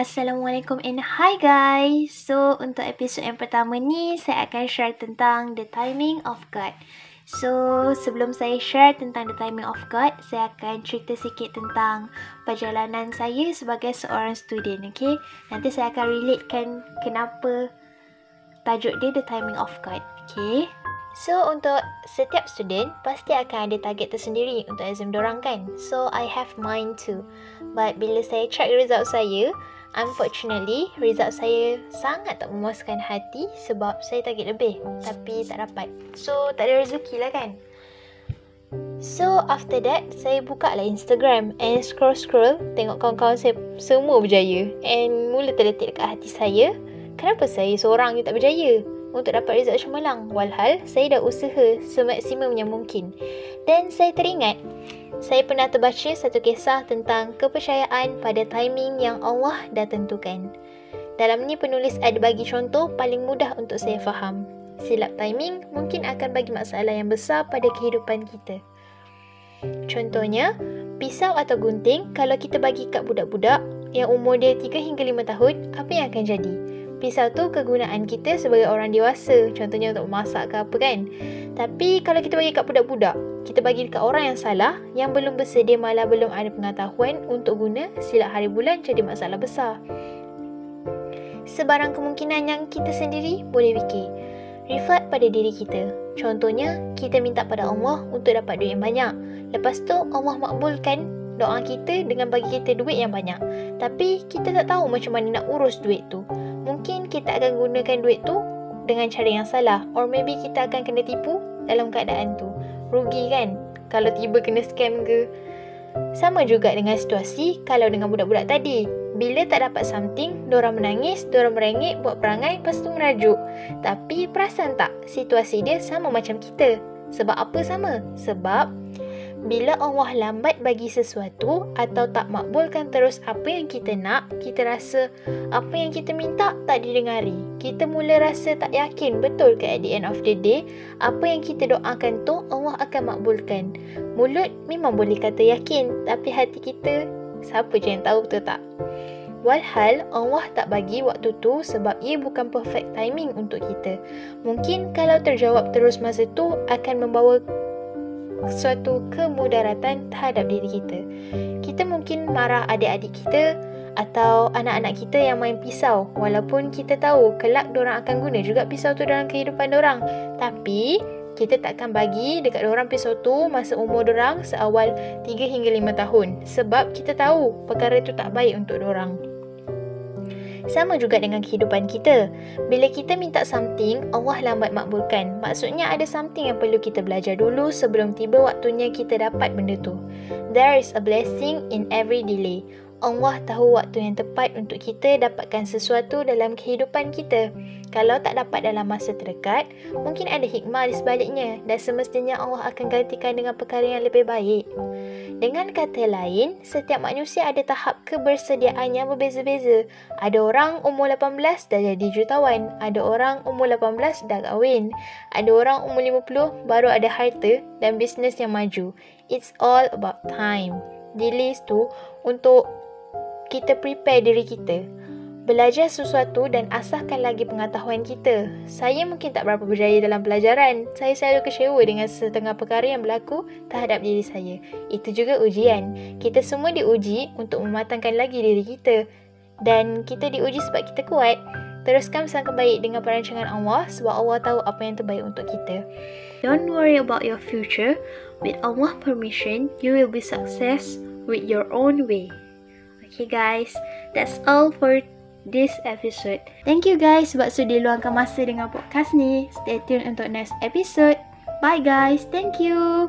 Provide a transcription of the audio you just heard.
Assalamualaikum and hi guys. So untuk episod yang pertama ni saya akan share tentang the timing of God. So sebelum saya share tentang the timing of God, saya akan cerita sikit tentang perjalanan saya sebagai seorang student, okay? Nanti saya akan relatekan kenapa tajuk dia the timing of God, okay? So untuk setiap student pasti akan ada target tersendiri untuk exam dorang kan. So I have mine too. But bila saya check result saya, unfortunately result saya sangat tak memuaskan hati sebab saya target lebih tapi tak dapat. So tak ada rezeki lah kan. So after that saya buka lah Instagram and scroll scroll tengok kawan-kawan saya semua berjaya and mula terdetik dekat hati saya kenapa saya seorang je tak berjaya? untuk dapat result cemerlang. Walhal, saya dah usaha semaksimum yang mungkin. Dan saya teringat, saya pernah terbaca satu kisah tentang kepercayaan pada timing yang Allah dah tentukan. Dalam ni penulis ada bagi contoh paling mudah untuk saya faham. Silap timing mungkin akan bagi masalah yang besar pada kehidupan kita. Contohnya, pisau atau gunting kalau kita bagi kat budak-budak yang umur dia 3 hingga 5 tahun, apa yang akan jadi? Pisau tu kegunaan kita sebagai orang dewasa. Contohnya untuk memasak ke apa kan. Tapi kalau kita bagi kat budak-budak, kita bagi dekat orang yang salah, yang belum bersedia malah belum ada pengetahuan untuk guna, silap hari bulan jadi masalah besar. Sebarang kemungkinan yang kita sendiri boleh fikir. Reflect pada diri kita. Contohnya, kita minta pada Allah untuk dapat duit yang banyak. Lepas tu, Allah makbulkan doa kita dengan bagi kita duit yang banyak. Tapi, kita tak tahu macam mana nak urus duit tu mungkin kita akan gunakan duit tu dengan cara yang salah or maybe kita akan kena tipu dalam keadaan tu. Rugi kan kalau tiba kena scam ke. Sama juga dengan situasi kalau dengan budak-budak tadi. Bila tak dapat something, diorang menangis, diorang merengek, buat perangai, lepas tu merajuk. Tapi perasan tak situasi dia sama macam kita? Sebab apa sama? Sebab bila Allah lambat bagi sesuatu atau tak makbulkan terus apa yang kita nak, kita rasa apa yang kita minta tak didengari. Kita mula rasa tak yakin betul ke at the end of the day, apa yang kita doakan tu Allah akan makbulkan. Mulut memang boleh kata yakin, tapi hati kita siapa je yang tahu betul tak? Walhal Allah tak bagi waktu tu sebab ia bukan perfect timing untuk kita. Mungkin kalau terjawab terus masa tu akan membawa suatu kemudaratan terhadap diri kita. Kita mungkin marah adik-adik kita atau anak-anak kita yang main pisau walaupun kita tahu kelak orang akan guna juga pisau tu dalam kehidupan orang. Tapi kita takkan bagi dekat orang pisau tu masa umur orang seawal 3 hingga 5 tahun sebab kita tahu perkara itu tak baik untuk orang. Sama juga dengan kehidupan kita. Bila kita minta something, Allah lambat makbulkan. Maksudnya ada something yang perlu kita belajar dulu sebelum tiba waktunya kita dapat benda tu. There is a blessing in every delay. Allah tahu waktu yang tepat untuk kita dapatkan sesuatu dalam kehidupan kita. Kalau tak dapat dalam masa terdekat, mungkin ada hikmah di sebaliknya dan semestinya Allah akan gantikan dengan perkara yang lebih baik. Dengan kata lain, setiap manusia ada tahap kebersediaan yang berbeza-beza. Ada orang umur 18 dah jadi jutawan. Ada orang umur 18 dah kahwin. Ada orang umur 50 baru ada harta dan bisnes yang maju. It's all about time. Di list tu untuk kita prepare diri kita belajar sesuatu dan asahkan lagi pengetahuan kita. Saya mungkin tak berapa berjaya dalam pelajaran. Saya selalu kecewa dengan setengah perkara yang berlaku terhadap diri saya. Itu juga ujian. Kita semua diuji untuk mematangkan lagi diri kita. Dan kita diuji sebab kita kuat. Teruskan bersangka baik dengan perancangan Allah sebab Allah tahu apa yang terbaik untuk kita. Don't worry about your future. With Allah permission, you will be success with your own way. Okay guys, that's all for this episode. Thank you guys sebab sudah luangkan masa dengan podcast ni. Stay tuned untuk next episode. Bye guys. Thank you.